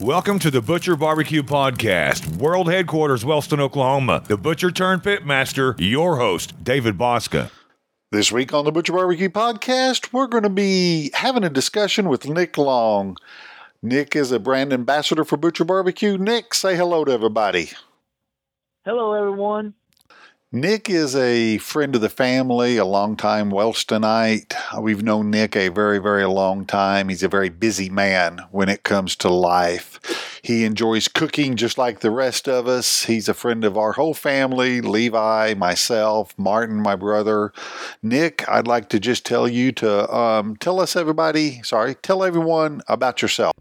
Welcome to the Butcher Barbecue Podcast, world headquarters, Wellston, Oklahoma. The Butcher turned Pitmaster, your host, David Bouska. This week on the Butcher Barbecue Podcast, we're going to be having a discussion with Nick Long. Nick is a brand ambassador for Butcher Barbecue. Nick, say hello to everybody. Hello, everyone. Nick is a friend of the family, a longtime Wellstonite. We've known Nick a very, very long time. He's a very busy man when it comes to life. He enjoys cooking just like the rest of us. He's a friend of our whole family Levi, myself, Martin, my brother. Nick, I'd like to just tell you to um, tell us, everybody, sorry, tell everyone about yourself.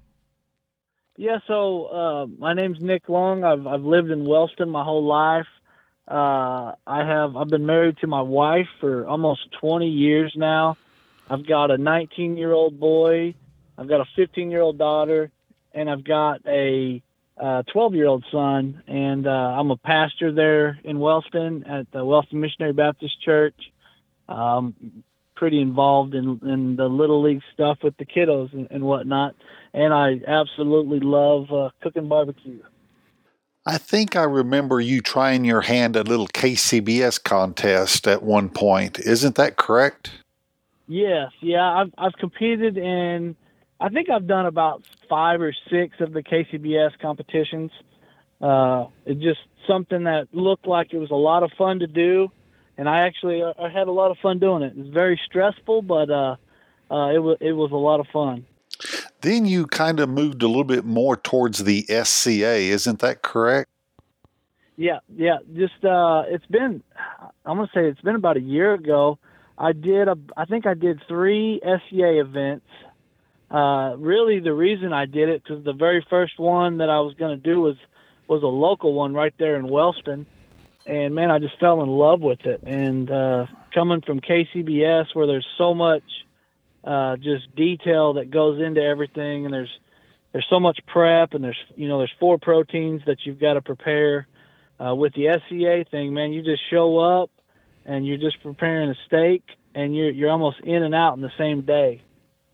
Yeah, so uh, my name's Nick Long. I've, I've lived in Wellston my whole life. Uh, I have I've been married to my wife for almost 20 years now. I've got a 19 year old boy, I've got a 15 year old daughter, and I've got a 12 year old son. And uh, I'm a pastor there in Wellston at the Wellston Missionary Baptist Church. Um, pretty involved in, in the little league stuff with the kiddos and, and whatnot. And I absolutely love uh, cooking barbecue. I think I remember you trying your hand at a little KCBS contest at one point. Isn't that correct? Yes, yeah. I've I've competed in I think I've done about five or six of the KCBS competitions. Uh, just something that looked like it was a lot of fun to do, and I actually uh, I had a lot of fun doing it. It was very stressful, but uh, uh, it was it was a lot of fun. Then you kind of moved a little bit more towards the SCA, isn't that correct? Yeah, yeah. Just uh, it's been I'm gonna say it's been about a year ago. I did a I think I did three SCA events. Uh, really, the reason I did it because the very first one that I was gonna do was was a local one right there in Wellston, and man, I just fell in love with it. And uh, coming from KCBS, where there's so much uh, just detail that goes into everything, and there's there's so much prep, and there's you know there's four proteins that you've got to prepare. Uh, with the SCA thing, man, you just show up and you're just preparing a steak, and you're you're almost in and out in the same day,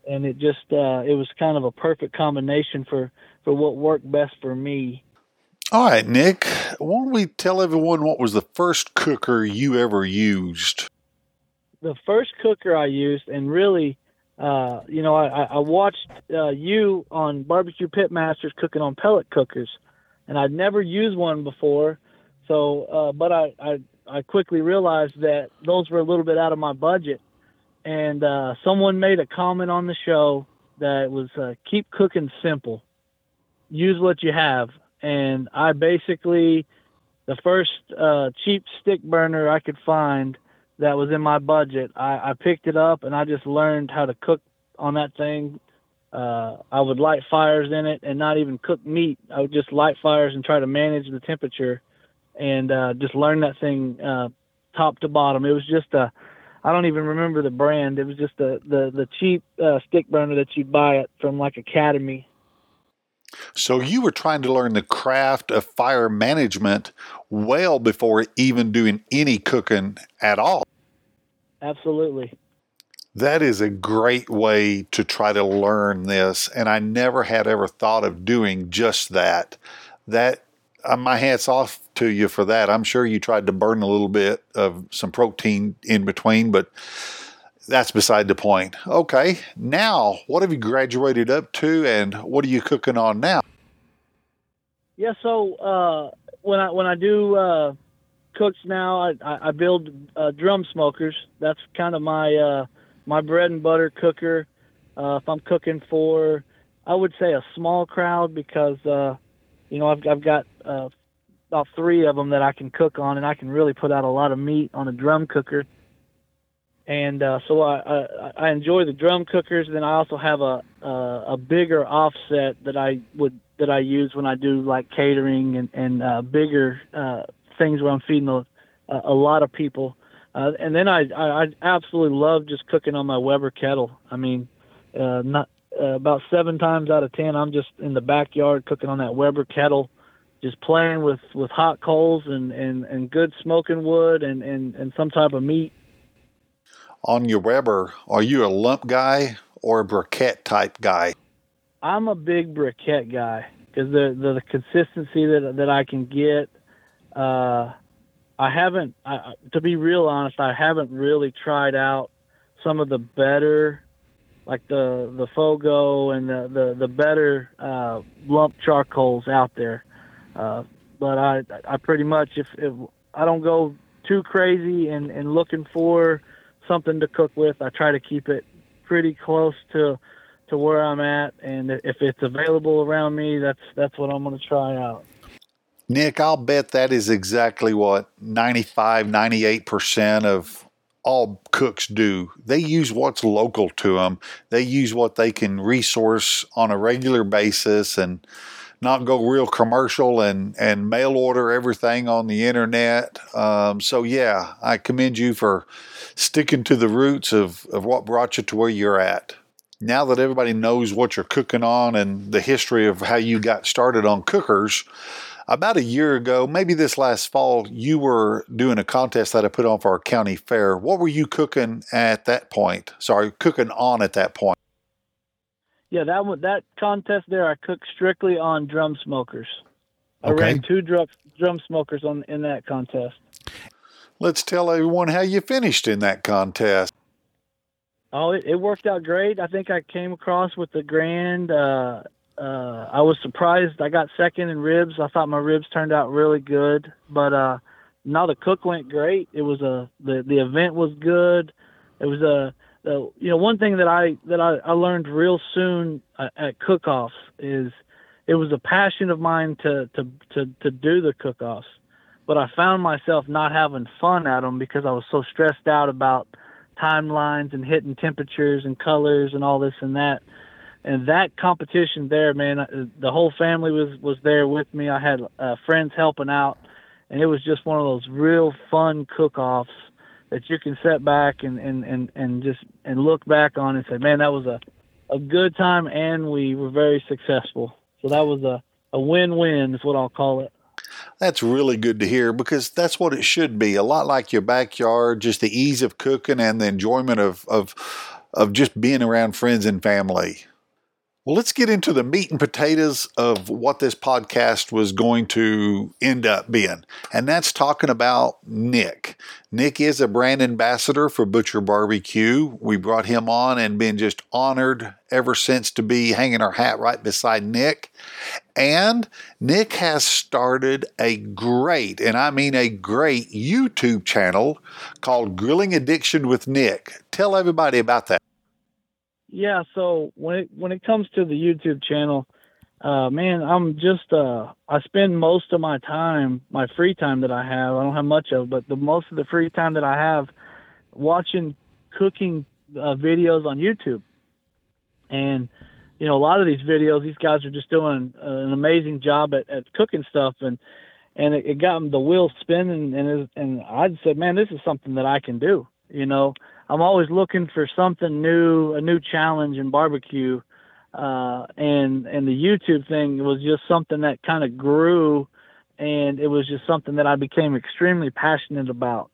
and it just uh, it was kind of a perfect combination for for what worked best for me. All right, Nick, why don't we tell everyone what was the first cooker you ever used? The first cooker I used, and really uh, you know, I, I watched uh, you on Barbecue Pitmasters cooking on pellet cookers, and I'd never used one before. So, uh, but I, I, I quickly realized that those were a little bit out of my budget. And uh, someone made a comment on the show that was uh, keep cooking simple, use what you have. And I basically, the first uh, cheap stick burner I could find that was in my budget. I, I picked it up and I just learned how to cook on that thing. Uh, I would light fires in it and not even cook meat. I would just light fires and try to manage the temperature and uh, just learn that thing uh, top to bottom. It was just a, I don't even remember the brand. It was just the the the cheap uh, stick burner that you buy it from like Academy. So you were trying to learn the craft of fire management well before even doing any cooking at all. Absolutely. That is a great way to try to learn this. And I never had ever thought of doing just that. That, uh, my hats off to you for that. I'm sure you tried to burn a little bit of some protein in between, but that's beside the point. Okay, now what have you graduated up to and what are you cooking on now? Yeah, so uh, when I when I do uh, cooks now, I, I build uh, drum smokers. That's kind of my uh, my bread and butter cooker. Uh, if I'm cooking for, I would say a small crowd because uh, you know I've I've got uh, about three of them that I can cook on, and I can really put out a lot of meat on a drum cooker. And uh, so I, I I enjoy the drum cookers. Then I also have a a, a bigger offset that I would that I use when I do like catering and and uh, bigger uh, things where I'm feeding a, a lot of people. Uh, and then I, I, I absolutely love just cooking on my Weber kettle. I mean, uh, not uh, about seven times out of ten, I'm just in the backyard cooking on that Weber kettle, just playing with, with hot coals and, and, and good smoking wood and, and, and some type of meat. On your Weber, are you a lump guy or a briquette type guy? I'm a big briquette guy. because the, the, the consistency that that I can get. Uh, I haven't, I, to be real honest, I haven't really tried out some of the better, like the the Fogo and the the, the better uh, lump charcoals out there. Uh, but I I pretty much if, if I don't go too crazy and, and looking for something to cook with, I try to keep it pretty close to to where I'm at, and if it's available around me, that's that's what I'm going to try out. Nick, I'll bet that is exactly what 95, 98% of all cooks do. They use what's local to them. They use what they can resource on a regular basis and not go real commercial and, and mail order everything on the internet. Um, so, yeah, I commend you for sticking to the roots of, of what brought you to where you're at. Now that everybody knows what you're cooking on and the history of how you got started on cookers, about a year ago, maybe this last fall, you were doing a contest that I put on for our county fair. What were you cooking at that point? Sorry, cooking on at that point. Yeah, that one, that contest there, I cooked strictly on drum smokers. I okay. ran two drum drum smokers on in that contest. Let's tell everyone how you finished in that contest. Oh, it, it worked out great. I think I came across with the grand uh, uh, I was surprised. I got second in ribs. I thought my ribs turned out really good, but uh, now the cook went great. It was a the the event was good. It was a the, you know one thing that I that I, I learned real soon at, at cook-offs is it was a passion of mine to to to to do the cook-offs, but I found myself not having fun at them because I was so stressed out about timelines and hitting temperatures and colors and all this and that and that competition there, man, uh, the whole family was was there with me. I had uh, friends helping out, and it was just one of those real fun cook-offs that you can set back and and and and just and look back on and say, man, that was a a good time, and we were very successful. So that was a a win-win, is what I'll call it. That's really good to hear because that's what it should be. A lot like your backyard, just the ease of cooking and the enjoyment of of of just being around friends and family. Well, let's get into the meat and potatoes of what this podcast was going to end up being. And that's talking about Nick. Nick is a brand ambassador for Butcher Barbecue. We brought him on and been just honored ever since to be hanging our hat right beside Nick. And Nick has started a great, and I mean a great YouTube channel called Grilling Addiction with Nick. Tell everybody about that. Yeah, so when it when it comes to the YouTube channel, uh, man, I'm just uh, I spend most of my time, my free time that I have. I don't have much of, but the most of the free time that I have, watching cooking uh, videos on YouTube, and you know a lot of these videos, these guys are just doing an amazing job at, at cooking stuff, and and it, it got the wheels spinning, and and I said, man, this is something that I can do, you know. I'm always looking for something new, a new challenge in barbecue. Uh, and and the YouTube thing was just something that kind of grew, and it was just something that I became extremely passionate about.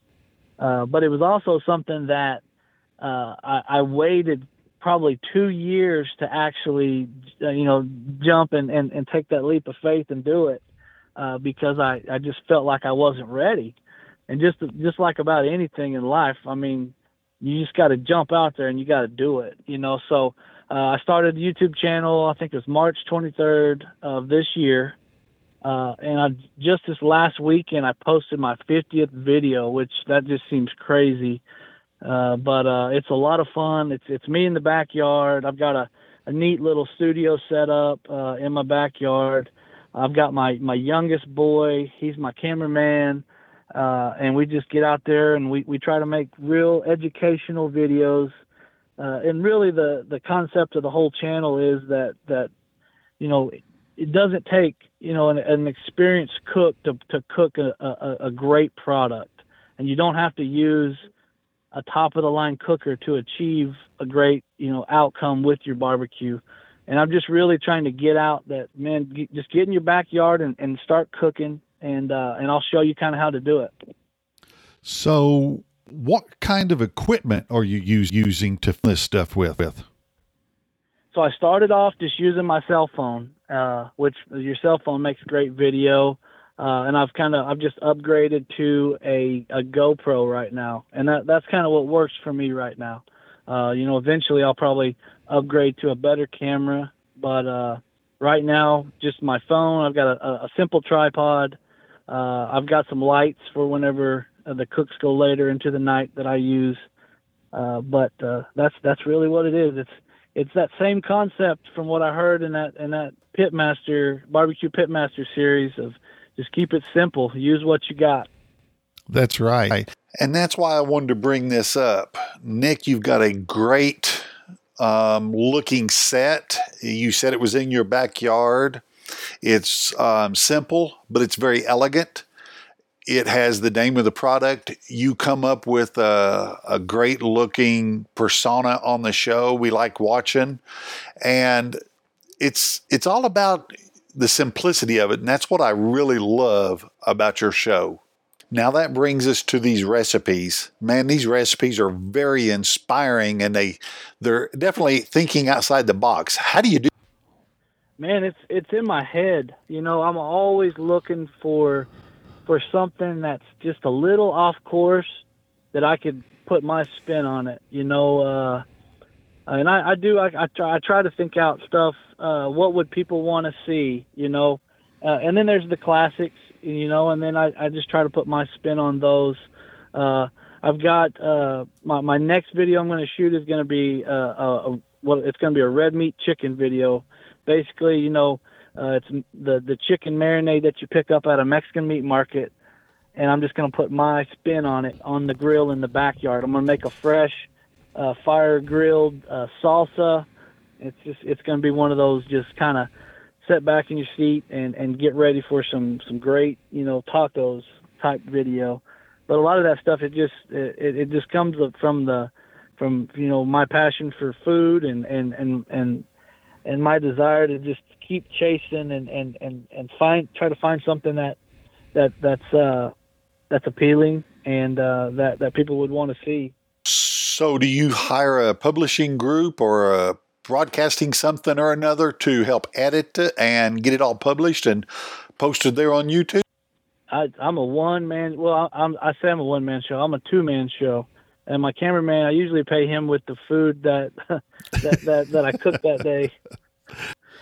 Uh, but it was also something that uh, I, I waited probably two years to actually, uh, you know, jump and, and, and take that leap of faith and do it uh, because I, I just felt like I wasn't ready. And just just like about anything in life, I mean, you just got to jump out there and you got to do it, you know. So uh, I started a YouTube channel. I think it was March 23rd of this year, uh, and I just this last weekend I posted my 50th video, which that just seems crazy, uh, but uh, it's a lot of fun. It's it's me in the backyard. I've got a, a neat little studio set up uh, in my backyard. I've got my my youngest boy. He's my cameraman uh, and we just get out there and we, we try to make real educational videos. Uh, and really, the the concept of the whole channel is that that you know it doesn't take you know an, an experienced cook to to cook a, a, a great product, and you don't have to use a top of the line cooker to achieve a great you know outcome with your barbecue. And i'm just really trying to get out that man just get in your backyard and, and start cooking and uh, and I'll show you kind of how to do it. So, what kind of equipment are you use, using to this stuff with? With so I started off just using my cell phone, uh, which your cell phone makes great video. Uh, and I've kind of I've just upgraded to a, a GoPro right now, and that that's kind of what works for me right now. Uh, you know, eventually I'll probably upgrade to a better camera, but uh, right now just my phone. I've got a, a simple tripod. Uh, I've got some lights for whenever uh, the cooks go later into the night that I use. Uh, but uh, that's that's really what it is. It's it's that same concept from what I heard in that in that Pitmaster barbecue Pitmaster series of just keep it simple. Use what you got. That's right. And that's why I wanted to bring this up. Nick, you've got a great um, looking set. You said it was in your backyard. It's um, simple, but it's very elegant. It has the name of the product. You come up with a, a great looking persona on the show. We like watching. And it's it's all about the simplicity of it. And that's what I really love about your show. Now that brings us to these recipes. Man, these recipes are very inspiring and they they're definitely thinking outside the box. How do you do Man, it's it's in my head. You know, I'm always looking for for something that's just a little off course that I could put my spin on it. You know, uh and I, I do I, I try I try to think out stuff uh what would people want to see, you know. Uh, and then there's the classics you know, and then I, I just try to put my spin on those. Uh, I've got uh, my my next video I'm going to shoot is going to be uh, a, a well, it's going to be a red meat chicken video. Basically, you know, uh, it's the the chicken marinade that you pick up at a Mexican meat market, and I'm just going to put my spin on it on the grill in the backyard. I'm going to make a fresh uh, fire grilled uh, salsa. It's just it's going to be one of those just kind of sit back in your seat and and get ready for some some great you know tacos type video but a lot of that stuff it just it, it just comes from the from you know my passion for food and and and and and my desire to just keep chasing and and and and find try to find something that that that's uh that's appealing and uh that that people would want to see so do you hire a publishing group or a broadcasting something or another to help edit it and get it all published and posted there on YouTube? I, I'm a one man. Well, I'm, I say I'm a one man show. I'm a two man show, and my cameraman. I usually pay him with the food that that, that that I cook that day.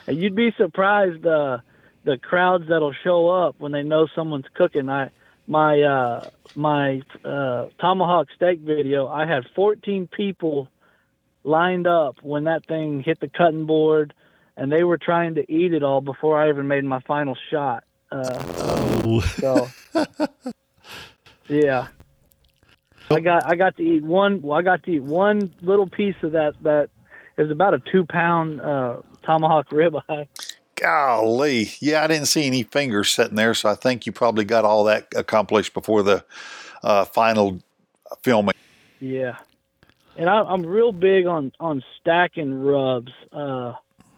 And you'd be surprised uh, the crowds that'll show up when they know someone's cooking. I my uh, my uh, tomahawk steak video. I had 14 people lined up when that thing hit the cutting board, and they were trying to eat it all before I even made my final shot. Uh, oh. So, yeah, I got I got to eat one. Well, I got to eat one little piece of that. That is about a two pound uh, tomahawk ribeye. Golly, yeah, I didn't see any fingers sitting there, so I think you probably got all that accomplished before the uh, final filming. Yeah, and I, I'm real big on on stacking rubs. Uh,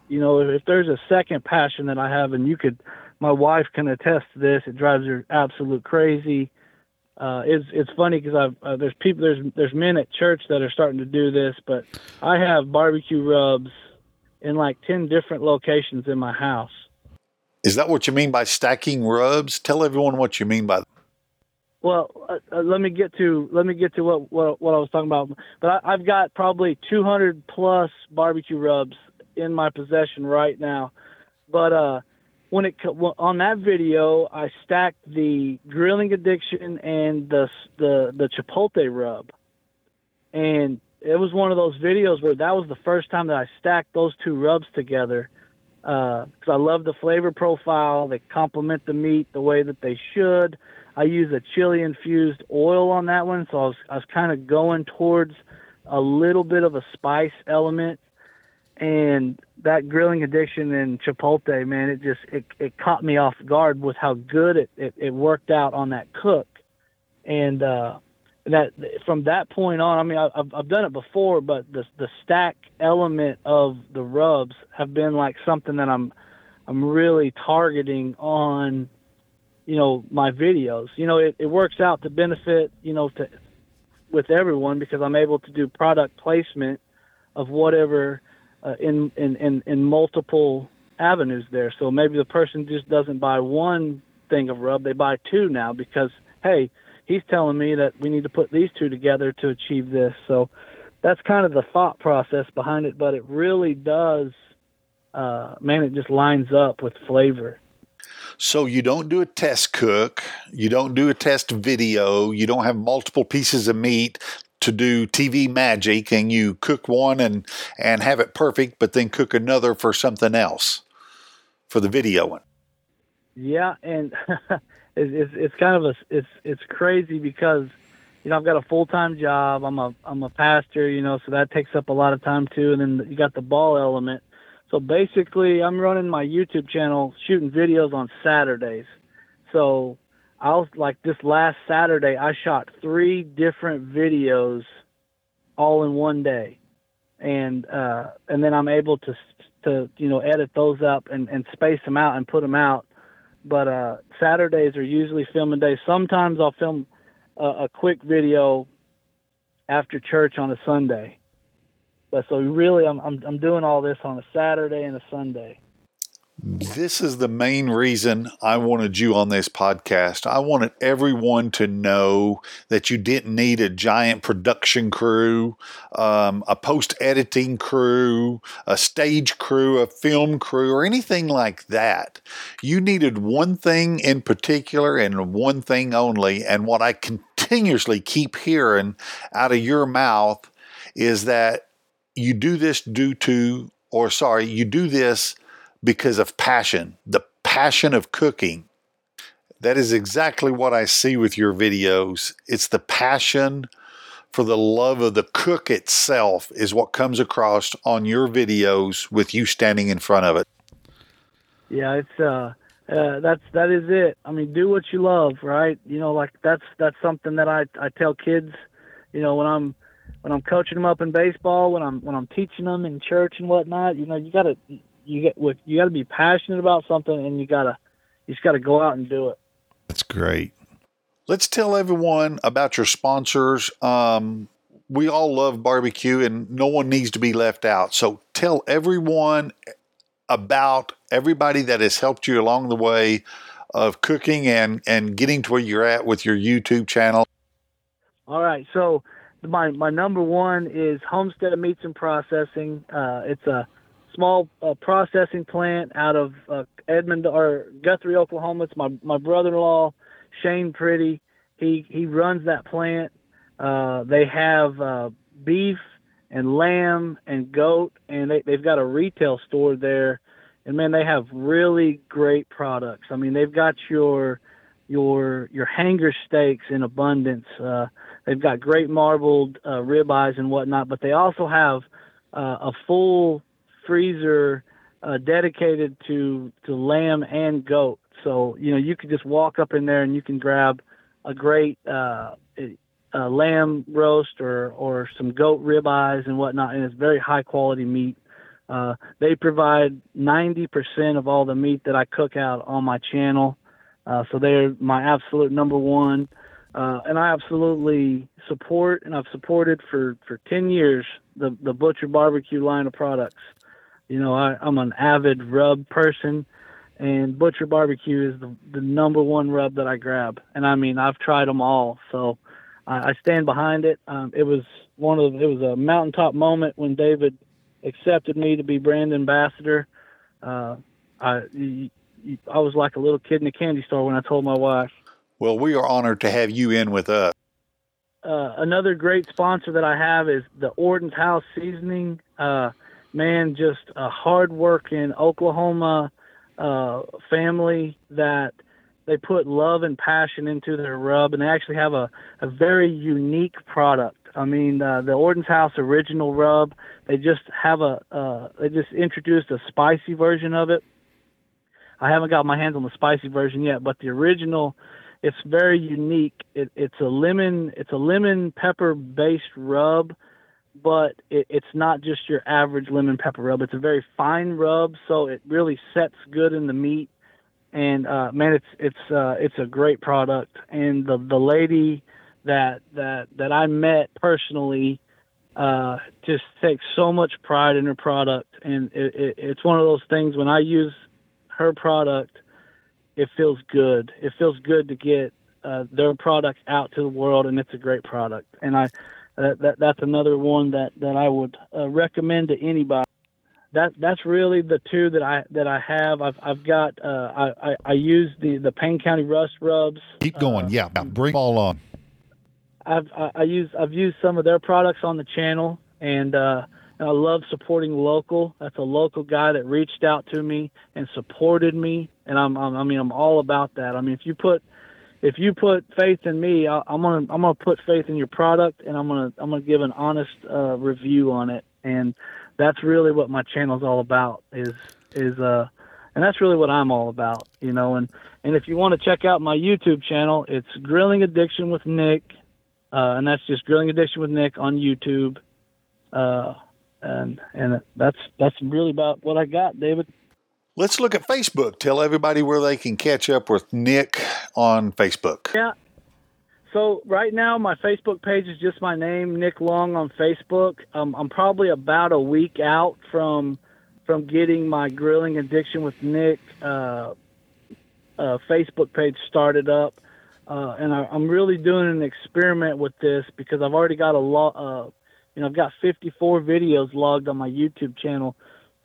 you know, if there's a second passion that I have, and you could, my wife can attest to this. It drives her absolute crazy. Uh, it's it's funny because I've uh, there's people there's there's men at church that are starting to do this, but I have barbecue rubs in like ten different locations in my house. Is that what you mean by stacking rubs? Tell everyone what you mean by that. Well, uh, uh, let me get to let me get to what what, what I was talking about. But I, I've got probably 200 plus barbecue rubs in my possession right now. But uh, when it on that video, I stacked the grilling addiction and the the the chipotle rub, and it was one of those videos where that was the first time that I stacked those two rubs together because uh, I love the flavor profile. They complement the meat the way that they should. I use a chili infused oil on that one, so I was I was kind of going towards a little bit of a spice element, and that grilling addiction and chipotle, man, it just it, it caught me off guard with how good it, it, it worked out on that cook, and uh, that from that point on, I mean, I've I've done it before, but the the stack element of the rubs have been like something that I'm I'm really targeting on you know my videos. You know it, it works out to benefit you know to with everyone because i'm able to do product placement of whatever uh, in, in in in multiple avenues there. So maybe the person just doesn't buy one thing of rub; they buy two now because hey, he's telling me that we need to put these two together to achieve this. So that's kind of the thought process behind it. But it really does, uh, man, it just lines up with flavor. So you don't do a test cook, you don't do a test video, you don't have multiple pieces of meat to do TV magic and you cook one and and have it perfect but then cook another for something else for the video one. Yeah, and it's, it's it's kind of a it's it's crazy because you know I've got a full time job. I'm a I'm a pastor, you know, so that takes up a lot of time too. And then you got the ball element. So basically, I'm running my YouTube channel, shooting videos on Saturdays. So I was like this last Saturday, I shot three different videos all in one day, and uh, and then I'm able to to you know edit those up and, and space them out and put them out but uh, Saturdays are usually filming days. Sometimes I'll film a, a quick video after church on a Sunday. But so really, I'm, I'm I'm doing all this on a Saturday and a Sunday. This is the main reason I wanted you on this podcast. I wanted everyone to know that you didn't need a giant production crew, um, a post editing crew, a stage crew, a film crew, or anything like that. You needed one thing in particular and one thing only. And what I continuously keep hearing out of your mouth is that you do this due to, or sorry, you do this because of passion, the passion of cooking. That is exactly what I see with your videos. It's the passion for the love of the cook itself is what comes across on your videos with you standing in front of it. Yeah, it's uh, uh that's that is it. I mean, do what you love, right? You know, like that's that's something that I I tell kids, you know, when I'm when I'm coaching them up in baseball, when I'm when I'm teaching them in church and whatnot, you know, you got to you get with you got to be passionate about something, and you gotta you just got to go out and do it. That's great. Let's tell everyone about your sponsors. Um, we all love barbecue, and no one needs to be left out. So tell everyone about everybody that has helped you along the way of cooking and and getting to where you're at with your YouTube channel. All right, so my my number one is Homestead Meats and Processing. Uh, it's a small uh, processing plant out of uh, Edmond or Guthrie, Oklahoma. It's my my brother-in-law, Shane Pretty. He he runs that plant. Uh, they have uh, beef and lamb and goat, and they they've got a retail store there. And man, they have really great products. I mean, they've got your your your hanger steaks in abundance. Uh, they've got great marbled uh, ribeyes and whatnot, but they also have a full freezer uh, dedicated to to lamb and goat. So you know you could just walk up in there and you can grab a great uh, a lamb roast or or some goat ribeyes and whatnot, and it's very high quality meat. Uh, they provide 90% of all the meat that I cook out on my channel, uh, so they're my absolute number one. Uh, and I absolutely support, and I've supported for, for 10 years the the Butcher Barbecue line of products. You know, I, I'm an avid rub person, and Butcher Barbecue is the, the number one rub that I grab. And I mean, I've tried them all, so I, I stand behind it. Um, it was one of it was a mountaintop moment when David accepted me to be brand ambassador. Uh, I I was like a little kid in a candy store when I told my wife. Well, we are honored to have you in with us. Uh, another great sponsor that I have is the Orton's House Seasoning. Uh, man, just a hardworking Oklahoma uh, family that they put love and passion into their rub, and they actually have a, a very unique product. I mean, uh, the Orton's House original rub, they just have a, uh, they just introduced a spicy version of it. I haven't got my hands on the spicy version yet, but the original, it's very unique. It, it's a lemon, it's a lemon pepper based rub but it, it's not just your average lemon pepper rub. It's a very fine rub, so it really sets good in the meat. And uh, man, it's it's uh, it's a great product. And the the lady that that that I met personally uh, just takes so much pride in her product, and it, it, it's one of those things. When I use her product, it feels good. It feels good to get uh, their product out to the world, and it's a great product. And I that, that that's another one that that I would uh, recommend to anybody. That that's really the two that I that I have. I've I've got uh, I, I I use the the Payne County Rust rubs. Keep going. Uh, yeah, bring all on. I've I, I use I've used some of their products on the channel, and uh, and I love supporting local. That's a local guy that reached out to me and supported me, and I'm, I'm I mean I'm all about that. I mean if you put if you put faith in me, I, I'm gonna I'm gonna put faith in your product, and I'm gonna I'm gonna give an honest uh, review on it, and that's really what my channel's all about. Is is uh, and that's really what I'm all about, you know. And and if you want to check out my YouTube channel, it's Grilling Addiction with Nick, uh, and that's just Grilling Addiction with Nick on YouTube. Uh, and and that's that's really about what I got, David. Let's look at Facebook. Tell everybody where they can catch up with Nick on Facebook. Yeah. So right now, my Facebook page is just my name, Nick Long, on Facebook. Um, I'm probably about a week out from from getting my grilling addiction with Nick uh, uh, Facebook page started up, uh, and I, am really doing an experiment with this because I've already got a lot. Uh, you know, I've got 54 videos logged on my YouTube channel,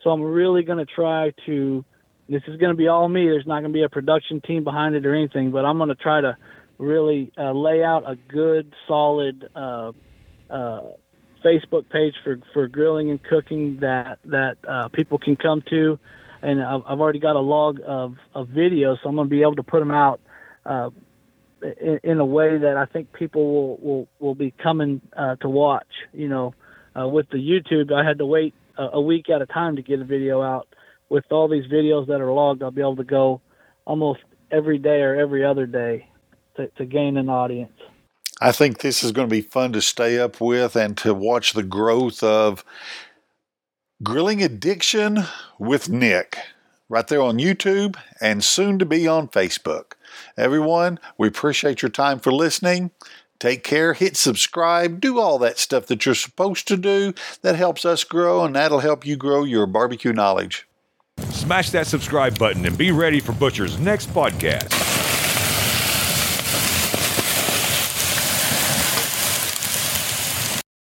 so I'm really going to try to. This is going to be all me. There's not going to be a production team behind it or anything, but I'm going to try to really uh, lay out a good, solid uh, uh, Facebook page for, for grilling and cooking that that uh, people can come to. And I've, I've already got a log of, of videos, so I'm going to be able to put them out uh, in, in, a way that I think people will will, will be coming uh, to watch. You know, with the YouTube, I had to wait a, week at a time to get a video out. With all these videos that are logged, I'll be able to go almost every day or every other day to, to gain an audience. I think this is going to be fun to stay up with and to watch the growth of Grilling Addiction with Nick right there on YouTube and soon to be on Facebook. Everyone, we appreciate your time for listening. Take care, hit subscribe, do all that stuff that you're supposed to do. That helps us grow and that'll help you grow your barbecue knowledge. Smash that subscribe button and be ready for Butcher's next podcast.